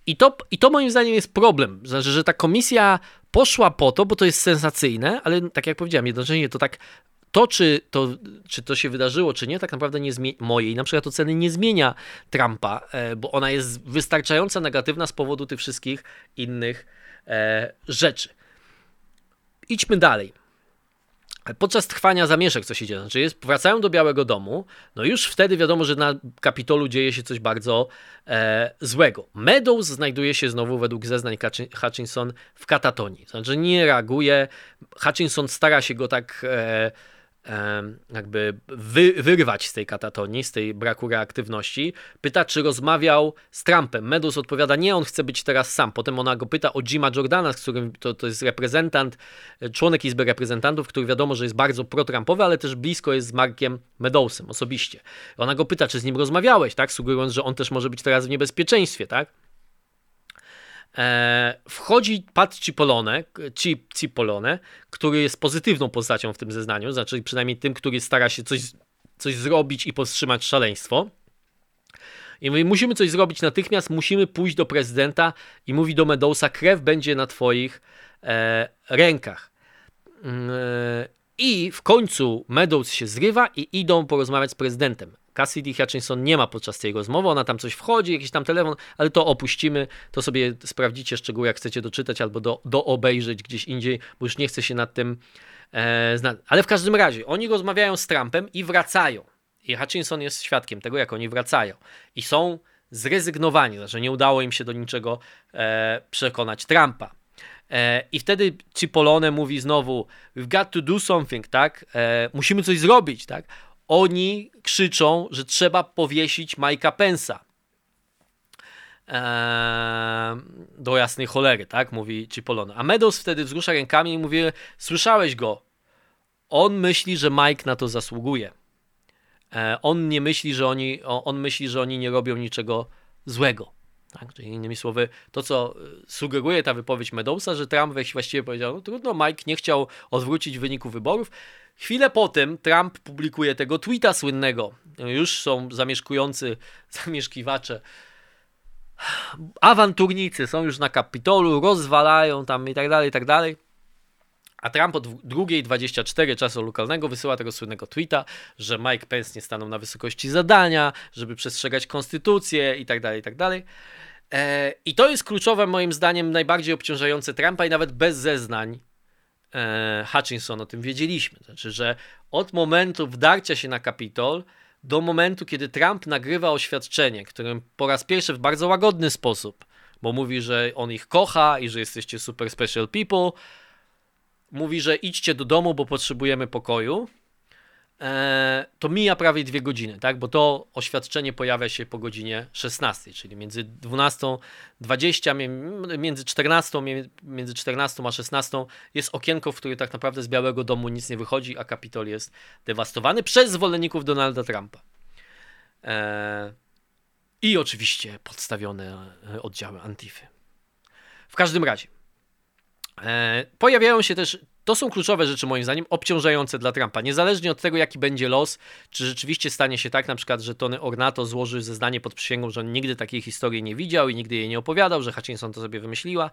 S1: I to, I to moim zdaniem jest problem, znaczy, że ta komisja poszła po to, bo to jest sensacyjne, ale tak jak powiedziałem, jednocześnie to tak to, czy to, czy to się wydarzyło, czy nie, tak naprawdę nie zmienia mojej, na przykład oceny nie zmienia Trumpa, e, bo ona jest wystarczająco negatywna z powodu tych wszystkich innych e, rzeczy. Idźmy dalej. Podczas trwania zamieszek, co się dzieje, znaczy jest, wracają do Białego Domu, no już wtedy wiadomo, że na Kapitolu dzieje się coś bardzo e, złego. Meadows znajduje się znowu według zeznań Hutchinson w katatonii, znaczy nie reaguje, Hutchinson stara się go tak... E, jakby wy, wyrwać z tej katatonii, z tej braku reaktywności. Pyta, czy rozmawiał z Trumpem. Meadows odpowiada, nie, on chce być teraz sam. Potem ona go pyta o Jima Jordana, z którym to, to jest reprezentant, członek Izby Reprezentantów, który wiadomo, że jest bardzo pro-Trumpowy, ale też blisko jest z Markiem Meadowsem osobiście. Ona go pyta, czy z nim rozmawiałeś, tak? Sugerując, że on też może być teraz w niebezpieczeństwie, tak? E, wchodzi Pat Cipollone, Cipollone, który jest pozytywną postacią w tym zeznaniu, znaczy przynajmniej tym, który stara się coś, coś zrobić i powstrzymać szaleństwo. I mówi, musimy coś zrobić natychmiast, musimy pójść do prezydenta i mówi do Medousa, krew będzie na twoich e, rękach. Mm, e, I w końcu Meadows się zrywa i idą porozmawiać z prezydentem. Cassidy Hutchinson nie ma podczas tej rozmowy, ona tam coś wchodzi, jakiś tam telefon, ale to opuścimy, to sobie sprawdzicie szczegóły, jak chcecie doczytać albo do, do obejrzeć gdzieś indziej, bo już nie chcę się nad tym e, znać. Ale w każdym razie, oni rozmawiają z Trumpem i wracają. I Hutchinson jest świadkiem tego, jak oni wracają. I są zrezygnowani, że znaczy nie udało im się do niczego e, przekonać Trumpa. E, I wtedy Cipollone mówi znowu, we've got to do something, tak? E, musimy coś zrobić, tak? Oni krzyczą, że trzeba powiesić Majka Pensa. Eee, do jasnej cholery, tak? Mówi Cipollone. A Meadows wtedy wzrusza rękami i mówi: Słyszałeś go. On myśli, że Mike na to zasługuje. Eee, on nie myśli, że oni, on myśli, że oni nie robią niczego złego. Tak? Czyli innymi słowy, to co e, sugeruje ta wypowiedź Meadowsa, że Trump właściwie powiedział, no trudno, Mike nie chciał odwrócić wyniku wyborów. Chwilę potem Trump publikuje tego tweeta słynnego. Już są zamieszkujący, zamieszkiwacze, awanturnicy są już na Kapitolu, rozwalają tam i tak dalej, i tak dalej. A Trump od 2.24 czasu lokalnego wysyła tego słynnego tweeta, że Mike Pence nie stanął na wysokości zadania, żeby przestrzegać konstytucję i tak dalej, i tak dalej. E, I to jest kluczowe moim zdaniem najbardziej obciążające Trumpa i nawet bez zeznań e, Hutchinson o tym wiedzieliśmy. Znaczy, że od momentu wdarcia się na Kapitol do momentu, kiedy Trump nagrywa oświadczenie, którym po raz pierwszy w bardzo łagodny sposób, bo mówi, że on ich kocha i że jesteście super special people, mówi, że idźcie do domu, bo potrzebujemy pokoju. E, to mija prawie dwie godziny, tak? Bo to oświadczenie pojawia się po godzinie 16, czyli między 12.20, między 14, między 14 a 16 jest okienko, w którym tak naprawdę z Białego Domu nic nie wychodzi, a Kapitol jest dewastowany przez zwolenników Donalda Trumpa. E, I oczywiście podstawione e, oddziały Antify. W każdym razie, pojawiają się też to są kluczowe rzeczy, moim zdaniem, obciążające dla Trumpa. Niezależnie od tego, jaki będzie los, czy rzeczywiście stanie się tak, na przykład, że Tony Ornato złoży zeznanie pod przysięgą, że on nigdy takiej historii nie widział i nigdy jej nie opowiadał, że Hutchinson to sobie wymyśliła.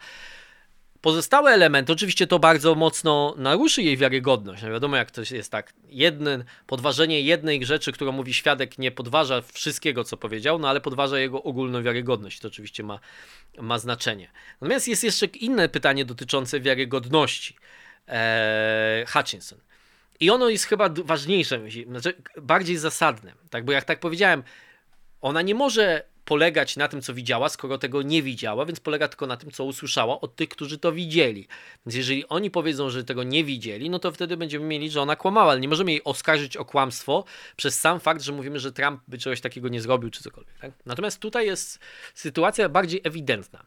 S1: Pozostałe elementy, oczywiście to bardzo mocno naruszy jej wiarygodność. No wiadomo, jak to jest tak. Jeden, podważenie jednej rzeczy, którą mówi świadek, nie podważa wszystkiego, co powiedział, no ale podważa jego ogólną wiarygodność. To oczywiście ma, ma znaczenie. Natomiast jest jeszcze inne pytanie dotyczące wiarygodności e, Hutchinson. I ono jest chyba ważniejsze, znaczy bardziej zasadne, tak? Bo jak tak powiedziałem, ona nie może polegać na tym, co widziała, skoro tego nie widziała, więc polega tylko na tym, co usłyszała od tych, którzy to widzieli. Więc jeżeli oni powiedzą, że tego nie widzieli, no to wtedy będziemy mieli, że ona kłamała, ale nie możemy jej oskarżyć o kłamstwo przez sam fakt, że mówimy, że Trump by czegoś takiego nie zrobił, czy cokolwiek. Tak? Natomiast tutaj jest sytuacja bardziej ewidentna.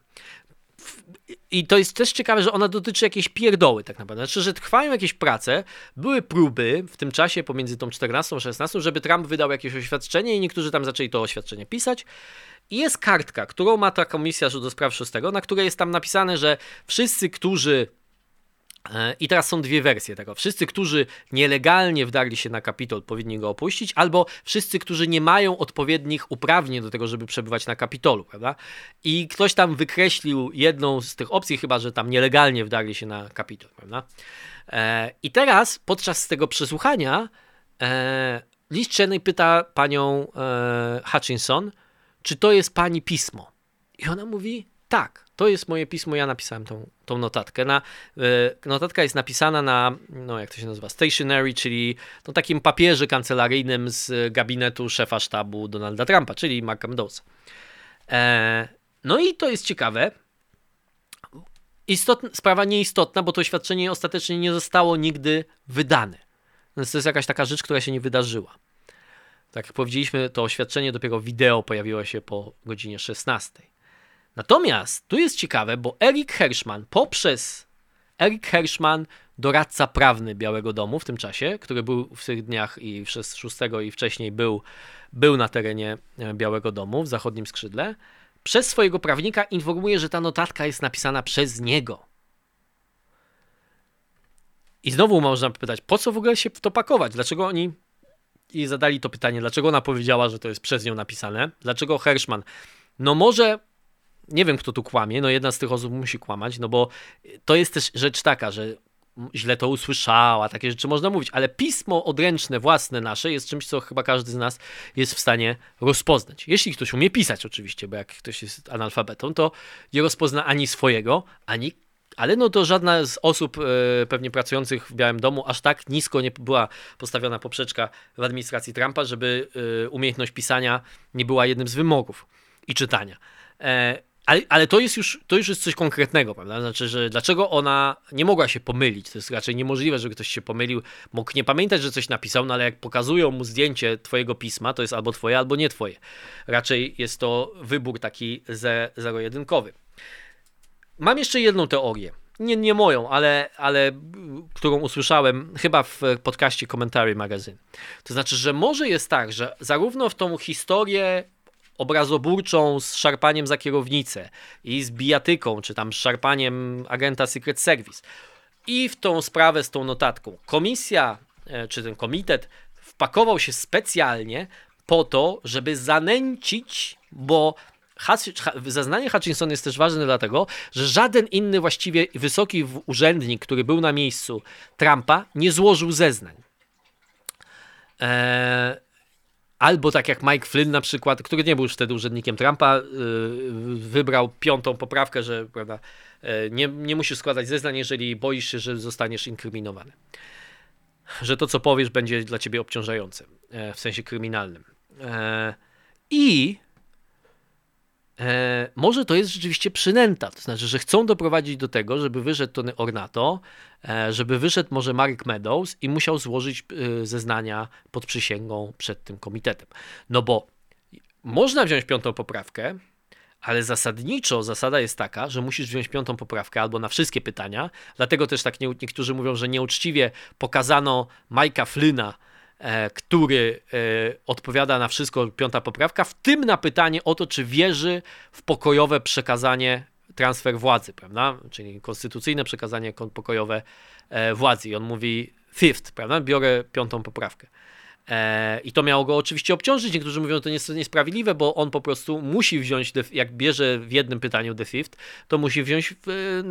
S1: I to jest też ciekawe, że ona dotyczy jakiejś pierdoły tak naprawdę. Znaczy, że trwają jakieś prace, były próby w tym czasie pomiędzy tą 14 a 16, żeby Trump wydał jakieś oświadczenie i niektórzy tam zaczęli to oświadczenie pisać. I jest kartka, którą ma ta komisja do spraw szóstego, na której jest tam napisane, że wszyscy, którzy E, I teraz są dwie wersje tego. Wszyscy, którzy nielegalnie wdarli się na Kapitol, powinni go opuścić, albo wszyscy, którzy nie mają odpowiednich uprawnień do tego, żeby przebywać na Kapitolu, prawda? I ktoś tam wykreślił jedną z tych opcji, chyba że tam nielegalnie wdarli się na Kapitol, prawda? E, I teraz podczas tego przesłuchania e, Liz Cheney pyta panią Hutchinson, czy to jest pani pismo. I ona mówi tak to jest moje pismo, ja napisałem tą, tą notatkę. Na, e, notatka jest napisana na, no jak to się nazywa, stationery, czyli no, takim papierze kancelaryjnym z gabinetu szefa sztabu Donalda Trumpa, czyli Marka Meadowsa. E, no i to jest ciekawe. Istotna, sprawa nieistotna, bo to oświadczenie ostatecznie nie zostało nigdy wydane. Więc to jest jakaś taka rzecz, która się nie wydarzyła. Tak jak powiedzieliśmy, to oświadczenie dopiero wideo pojawiło się po godzinie 16. Natomiast tu jest ciekawe, bo Erik Hershman poprzez Erik Hershman, doradca prawny Białego Domu w tym czasie, który był w tych dniach i 6 i wcześniej był, był na terenie e, Białego Domu w zachodnim skrzydle, przez swojego prawnika informuje, że ta notatka jest napisana przez niego. I znowu można pytać, po co w ogóle się w to pakować? Dlaczego oni i zadali to pytanie, dlaczego ona powiedziała, że to jest przez nią napisane? Dlaczego Hershman? No może nie wiem, kto tu kłamie, no jedna z tych osób musi kłamać, no bo to jest też rzecz taka, że źle to usłyszała, takie rzeczy można mówić, ale pismo odręczne, własne nasze jest czymś, co chyba każdy z nas jest w stanie rozpoznać. Jeśli ktoś umie pisać oczywiście, bo jak ktoś jest analfabetą, to nie rozpozna ani swojego, ani ale no to żadna z osób e, pewnie pracujących w Białym Domu aż tak nisko nie była postawiona poprzeczka w administracji Trumpa, żeby e, umiejętność pisania nie była jednym z wymogów i czytania. E, ale, ale to jest już to już jest coś konkretnego, prawda? Znaczy, że dlaczego ona nie mogła się pomylić? To jest raczej niemożliwe, żeby ktoś się pomylił. Mógł nie pamiętać, że coś napisał, no ale jak pokazują mu zdjęcie twojego pisma, to jest albo twoje, albo nie twoje. Raczej jest to wybór taki zero-jedynkowy. Mam jeszcze jedną teorię. Nie, nie moją, ale, ale którą usłyszałem chyba w podcaście Commentary Magazine. To znaczy, że może jest tak, że zarówno w tą historię obrazoburczą z szarpaniem za kierownicę i z bijatyką, czy tam szarpaniem agenta Secret Service i w tą sprawę z tą notatką. Komisja, e, czy ten komitet wpakował się specjalnie po to, żeby zanęcić, bo Zeznanie Hutchinson jest też ważne dlatego, że żaden inny właściwie wysoki urzędnik, który był na miejscu Trumpa, nie złożył zeznań. Eee, albo tak jak Mike Flynn na przykład, który nie był już wtedy urzędnikiem Trumpa, yy, wybrał piątą poprawkę, że prawda, yy, nie, nie musisz składać zeznań, jeżeli boisz się, że zostaniesz inkryminowany. Że to, co powiesz, będzie dla ciebie obciążające w sensie kryminalnym. E, I e, może to jest rzeczywiście przynęta, to znaczy, że chcą doprowadzić do tego, żeby wyszedł Tony Ornato, e, żeby wyszedł może Mark Meadows i musiał złożyć e, zeznania pod przysięgą przed tym komitetem. No bo można wziąć piątą poprawkę, ale zasadniczo zasada jest taka, że musisz wziąć piątą poprawkę albo na wszystkie pytania. Dlatego też tak nie, niektórzy mówią, że nieuczciwie pokazano Majka Flyna który e, odpowiada na wszystko, piąta poprawka, w tym na pytanie o to, czy wierzy w pokojowe przekazanie, transfer władzy, prawda? Czyli konstytucyjne przekazanie pokojowe e, władzy. I on mówi fifth, prawda? Biorę piątą poprawkę. E, I to miało go oczywiście obciążyć. Niektórzy mówią, że to jest niesprawiedliwe, bo on po prostu musi wziąć, jak bierze w jednym pytaniu the fifth, to musi wziąć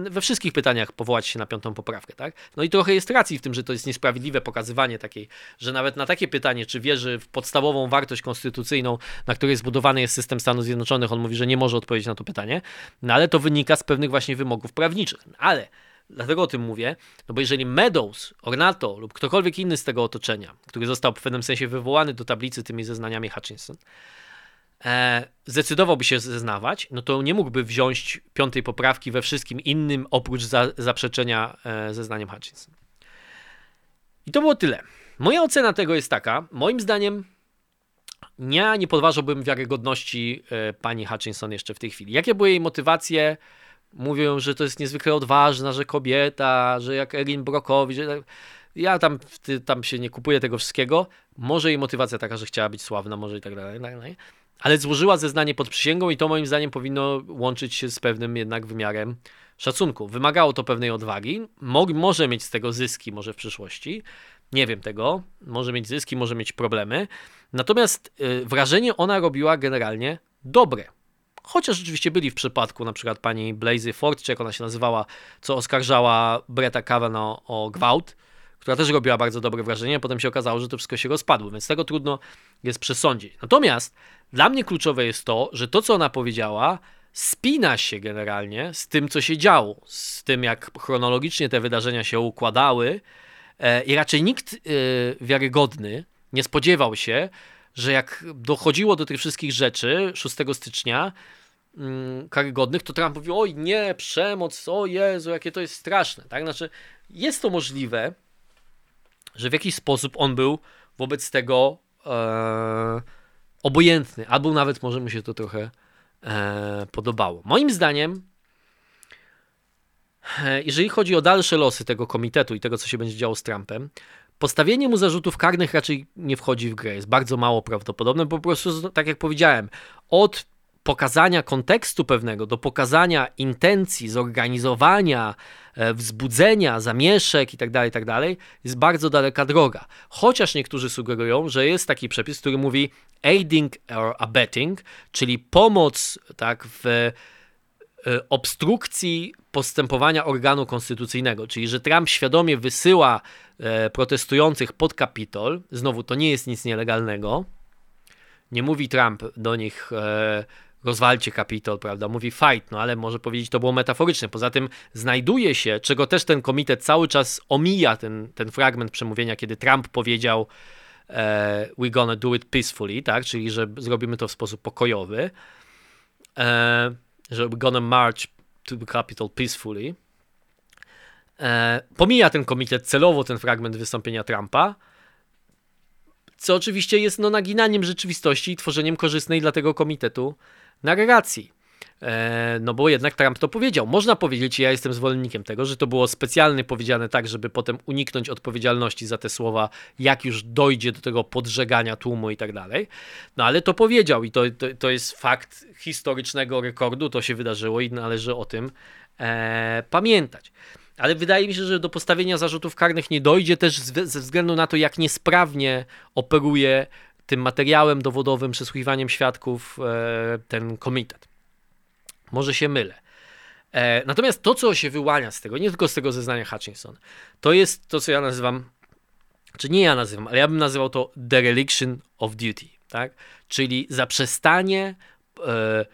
S1: we wszystkich pytaniach powołać się na piątą poprawkę. Tak? No i trochę jest racji w tym, że to jest niesprawiedliwe pokazywanie takiej, że nawet na takie pytanie, czy wierzy w podstawową wartość konstytucyjną, na której zbudowany jest system Stanów Zjednoczonych, on mówi, że nie może odpowiedzieć na to pytanie, no ale to wynika z pewnych właśnie wymogów prawniczych. Ale Dlatego o tym mówię, no bo jeżeli Meadows, Ornato lub ktokolwiek inny z tego otoczenia, który został w pewnym sensie wywołany do tablicy tymi zeznaniami Hutchinson, e, zdecydowałby się zeznawać, no to nie mógłby wziąć piątej poprawki we wszystkim innym oprócz za, zaprzeczenia e, zeznaniem Hutchinson. I to było tyle. Moja ocena tego jest taka, moim zdaniem ja nie podważałbym wiarygodności e, pani Hutchinson jeszcze w tej chwili. Jakie były jej motywacje? Mówią, że to jest niezwykle odważna, że kobieta, że jak Erin Brokowicz. Ja tam, tam się nie kupuję tego wszystkiego. Może jej motywacja taka, że chciała być sławna, może i tak dalej. Tak dalej. Ale złożyła zeznanie pod przysięgą i to moim zdaniem powinno łączyć się z pewnym jednak wymiarem szacunku. Wymagało to pewnej odwagi. Mo może mieć z tego zyski, może w przyszłości. Nie wiem tego. Może mieć zyski, może mieć problemy. Natomiast yy, wrażenie ona robiła generalnie dobre. Chociaż rzeczywiście byli w przypadku na przykład pani Blazy Ford, czy jak ona się nazywała, co oskarżała Bretta Kavanaugh o gwałt, która też robiła bardzo dobre wrażenie, potem się okazało, że to wszystko się rozpadło, więc tego trudno jest przesądzić. Natomiast dla mnie kluczowe jest to, że to, co ona powiedziała, spina się generalnie z tym, co się działo, z tym, jak chronologicznie te wydarzenia się układały e, i raczej nikt e, wiarygodny nie spodziewał się, że jak dochodziło do tych wszystkich rzeczy 6 stycznia, mm, karygodnych, to Trump mówił, oj nie, przemoc, o Jezu, jakie to jest straszne, tak? Znaczy, jest to możliwe, że w jakiś sposób on był wobec tego e, obojętny, albo nawet może mu się to trochę e, podobało. Moim zdaniem, e, jeżeli chodzi o dalsze losy tego komitetu i tego, co się będzie działo z Trumpem, postawienie mu zarzutów karnych raczej nie wchodzi w grę. Jest bardzo mało prawdopodobne, po prostu, tak jak powiedziałem, od pokazania kontekstu pewnego, do pokazania intencji, zorganizowania, e, wzbudzenia, zamieszek itd., tak itd., tak jest bardzo daleka droga. Chociaż niektórzy sugerują, że jest taki przepis, który mówi aiding or abetting, czyli pomoc tak, w obstrukcji postępowania organu konstytucyjnego, czyli że Trump świadomie wysyła e, protestujących pod Kapitol, znowu to nie jest nic nielegalnego, nie mówi Trump do nich rozwalcie Kapitol, prawda? Mówi fight, no ale może powiedzieć, to było metaforyczne. Poza tym znajduje się, czego też ten komitet cały czas omija, ten, ten fragment przemówienia, kiedy Trump powiedział e, we gonna do it peacefully, tak? Czyli, że zrobimy to w sposób pokojowy, e, że we gonna march to the Capitol peacefully. E, pomija ten komitet celowo ten fragment wystąpienia Trumpa, co oczywiście jest no, naginaniem rzeczywistości i tworzeniem korzystnej dla tego komitetu narracji. E, no bo jednak Trump to powiedział. Można powiedzieć, ja jestem zwolennikiem tego, że to było specjalnie powiedziane tak, żeby potem uniknąć odpowiedzialności za te słowa, jak już dojdzie do tego podżegania tłumu i tak dalej. No ale to powiedział i to, to, to jest fakt historycznego rekordu, to się wydarzyło i należy o tym e, pamiętać. Ale wydaje mi się, że do postawienia zarzutów karnych nie dojdzie też ze względu na to, jak niesprawnie operuje tym materiałem dowodowym, przesłuchiwaniem świadków e, ten komitet. Może się mylę. E, natomiast to, co się wyłania z tego, nie tylko z tego zeznania Hutchinson, to jest to, co ja nazywam, czy nie ja nazywam, ale ja bym nazywał to dereliction of duty, tak? czyli zaprzestanie, e,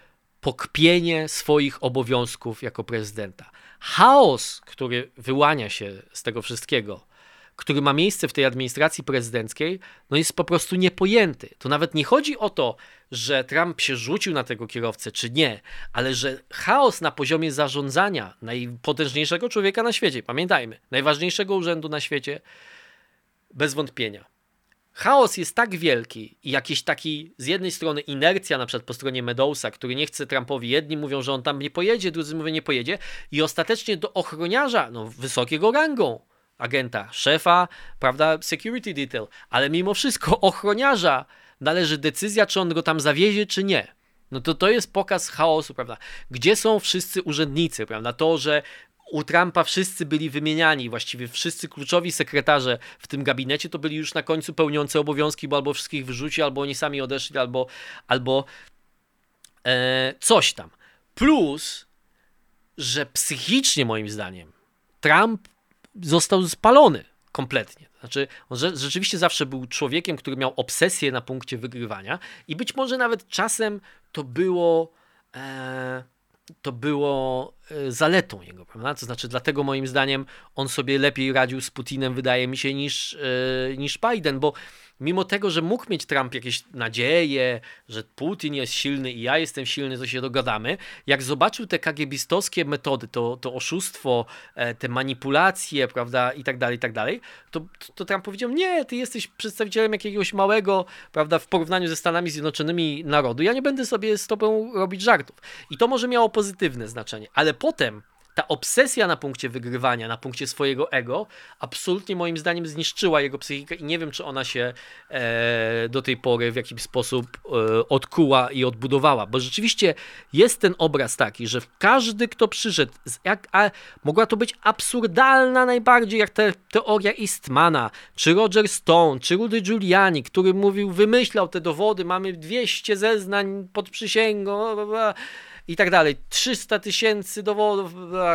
S1: pokpienie swoich obowiązków jako prezydenta. Chaos, który wyłania się z tego wszystkiego, który ma miejsce w tej administracji prezydenckiej, no jest po prostu niepojęty. To nawet nie chodzi o to, że Trump się rzucił na tego kierowcę, czy nie, ale że chaos na poziomie zarządzania najpotężniejszego człowieka na świecie, pamiętajmy, najważniejszego urzędu na świecie, bez wątpienia. Chaos jest tak wielki i jakiś taki z jednej strony inercja na przykład po stronie Medousa, który nie chce Trumpowi, jedni mówią, że on tam nie pojedzie, drudzy mówią, nie pojedzie i ostatecznie do ochroniarza, no wysokiego rangą, agenta, szefa, prawda, security detail, ale mimo wszystko ochroniarza należy decyzja, czy on go tam zawiezie, czy nie. No to to jest pokaz chaosu, prawda? Gdzie są wszyscy urzędnicy, prawda? To, że u Trumpa wszyscy byli wymieniani, właściwie wszyscy kluczowi sekretarze w tym gabinecie to byli już na końcu pełniący obowiązki, bo albo wszystkich wyrzuci, albo oni sami odeszli, albo, albo e, coś tam. Plus, że psychicznie moim zdaniem Trump został spalony kompletnie. Znaczy, on rzeczywiście zawsze był człowiekiem, który miał obsesję na punkcie wygrywania i być może nawet czasem to było e, to było e, zaletą jego, prawda? To znaczy, dlatego moim zdaniem on sobie lepiej radził z Putinem, wydaje mi się, niż, e, niż Biden, bo mimo tego, że mógł mieć Trump jakieś nadzieje, że Putin jest silny i ja jestem silny, to się dogadamy, jak zobaczył te kagiebistowskie metody, to, to oszustwo, e, te manipulacje, prawda, i tak dalej, i tak dalej, to, to Trump powiedział, nie, ty jesteś przedstawicielem jakiegoś małego, prawda, w porównaniu ze Stanami Zjednoczonymi narodu, ja nie będę sobie z tobą robić żartów. I to może miało pozytywne znaczenie, ale potem ta obsesja na punkcie wygrywania, na punkcie swojego ego, absolutnie moim zdaniem zniszczyła jego psychikę i nie wiem, czy ona się e, do tej pory w jakiś sposób e, odkuła i odbudowała, bo rzeczywiście jest ten obraz taki, że każdy, kto przyszedł, jak, a, mogła to być absurdalna najbardziej, jak te, teoria Eastmana, czy Roger Stone, czy Rudy Giuliani, który mówił, wymyślał te dowody, mamy 200 zeznań pod przysięgą, bla, bla, i tak dalej. 300 tysięcy dowodów,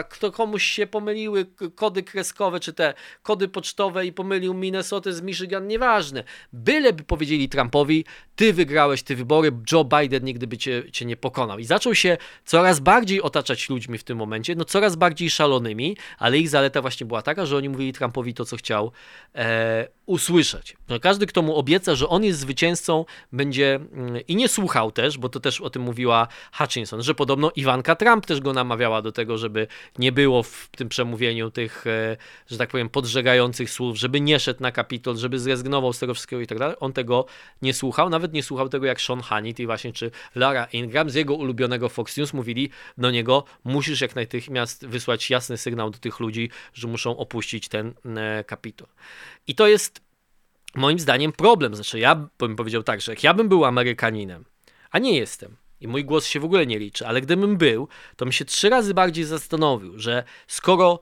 S1: kto komuś się pomyliły kody kreskowe, czy te kody pocztowe i pomylił Minnesota z Michigan, nieważne. Byleby powiedzieli Trumpowi, ty wygrałeś te wybory, Joe Biden nigdy by cię, cię nie pokonał. I zaczął się coraz bardziej otaczać ludźmi w tym momencie, no coraz bardziej szalonymi, ale ich zaleta właśnie była taka, że oni mówili Trumpowi to, co chciał e, usłyszeć. No, każdy, kto mu obieca, że on jest zwycięzcą, będzie mm, i nie słuchał też, bo to też o tym mówiła Hutchinson, że po podobno Iwanka Trump też go namawiała do tego, żeby nie było w tym przemówieniu tych, e, że tak powiem, podżegających słów, żeby nie szedł na Kapitol, żeby zrezygnował z tego wszystkiego i tak dalej. On tego nie słuchał, nawet nie słuchał tego jak Sean Hannity właśnie, czy Lara Ingram z jego ulubionego Fox News mówili do niego, musisz jak natychmiast wysłać jasny sygnał do tych ludzi, że muszą opuścić ten e, Kapitol. I to jest moim zdaniem problem. Znaczy ja bym powiedział tak, że jak ja bym był Amerykaninem, a nie jestem, i mój głos się w ogóle nie liczy, ale gdybym był, to bym się trzy razy bardziej zastanowił, że skoro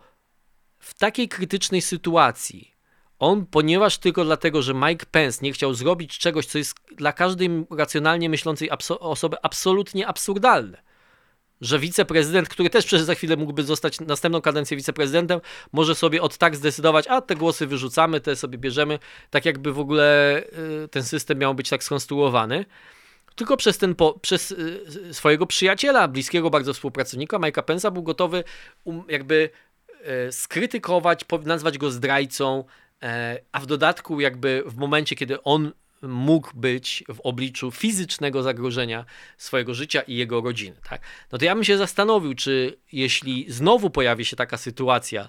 S1: w takiej krytycznej sytuacji on, ponieważ tylko dlatego, że Mike Pence nie chciał zrobić czegoś, co jest dla każdej racjonalnie myślącej osoby absolutnie absurdalne, że wiceprezydent, który też przez za chwilę mógłby zostać następną kadencję wiceprezydentem, może sobie od tak zdecydować, a te głosy wyrzucamy, te sobie bierzemy, tak jakby w ogóle y, ten system miał być tak skonstruowany tylko przez ten, po, przez y, swojego przyjaciela, bliskiego bardzo współpracownika, Mike'a Pence'a, był gotowy um, jakby e, skrytykować, nazwać go zdrajcą, e, a w dodatku jakby w momencie, kiedy on mógł być w obliczu fizycznego zagrożenia swojego życia i jego rodziny, tak? No to ja bym się zastanowił, czy jeśli znowu pojawi się taka sytuacja,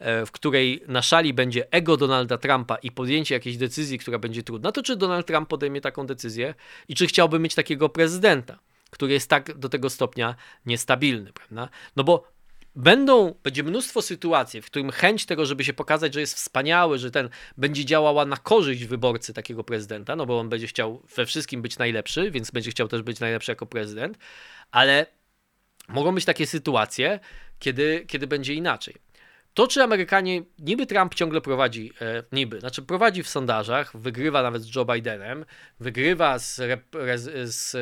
S1: w której na szali będzie ego Donalda Trumpa i podjęcie jakiejś decyzji, która będzie trudna, to czy Donald Trump podejmie taką decyzję i czy chciałby mieć takiego prezydenta, który jest tak do tego stopnia niestabilny, prawda? No bo będą, będzie mnóstwo sytuacji, w którym chęć tego, żeby się pokazać, że jest wspaniały, że ten będzie działała na korzyść wyborcy takiego prezydenta, no bo on będzie chciał we wszystkim być najlepszy, więc będzie chciał też być najlepszy jako prezydent, ale mogą być takie sytuacje, kiedy, kiedy będzie inaczej. To, czy Amerykanie, niby Trump ciągle prowadzi, e, niby, znaczy prowadzi w sondażach, wygrywa nawet z Joe Bidenem, wygrywa z, z e,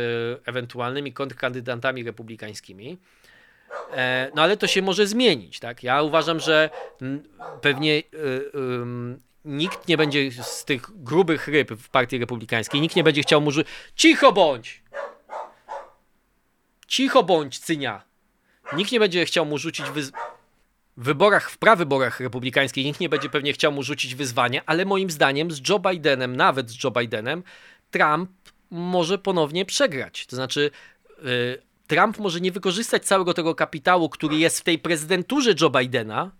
S1: ewentualnymi kontrkandydatami republikańskimi, e, no ale to się może zmienić, tak? Ja uważam, że pewnie e, nikt nie będzie z tych grubych ryb w partii republikańskiej, nikt nie będzie chciał mu, cicho bądź! Cicho bądź, cynia! Nikt nie będzie chciał mu rzucić wyzwania wyborach, w prawyborach republikańskich nikt nie będzie pewnie chciał mu rzucić wyzwania, ale moim zdaniem z Joe Bidenem, nawet z Joe Bidenem, Trump może ponownie przegrać. To znaczy, yy, Trump może nie wykorzystać całego tego kapitału, który jest w tej prezydenturze Joe Bidena,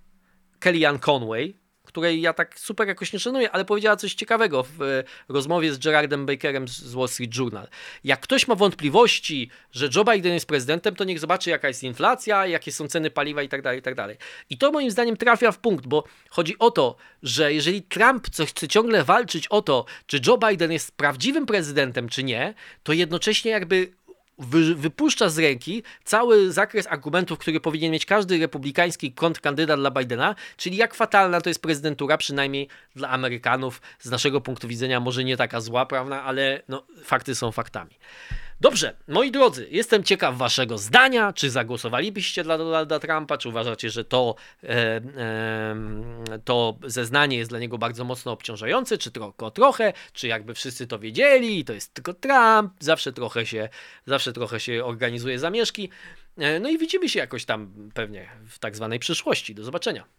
S1: Kellyanne Conway, której ja tak super jakoś nie szanuję, ale powiedziała coś ciekawego w e, rozmowie z Gerardem Bakerem z Wall Street Journal. Jak ktoś ma wątpliwości, że Joe Biden jest prezydentem, to niech zobaczy jaka jest inflacja, jakie są ceny paliwa i tak dalej, i tak. I to moim zdaniem trafia w punkt, bo chodzi o to, że jeżeli Trump chce ciągle walczyć o to, czy Joe Biden jest prawdziwym prezydentem, czy nie, to jednocześnie jakby wy, wypuszcza z ręki cały zakres argumentów, który powinien mieć każdy republikański kontrkandydat dla Bidena, czyli jak fatalna to jest prezydentura, przynajmniej dla Amerykanów, z naszego punktu widzenia może nie taka zła, prawda, ale no, fakty są faktami. Dobrze, moi drodzy, jestem ciekaw waszego zdania. Czy zagłosowalibyście dla Donalda Trumpa? Czy uważacie, że to, e, e, to zeznanie jest dla niego bardzo mocno obciążające? Czy tylko trochę? Czy jakby wszyscy to wiedzieli? To jest tylko Trump. Zawsze trochę się, zawsze trochę się organizuje zamieszki. E, no i widzimy się jakoś tam pewnie w tak zwanej przyszłości. Do zobaczenia.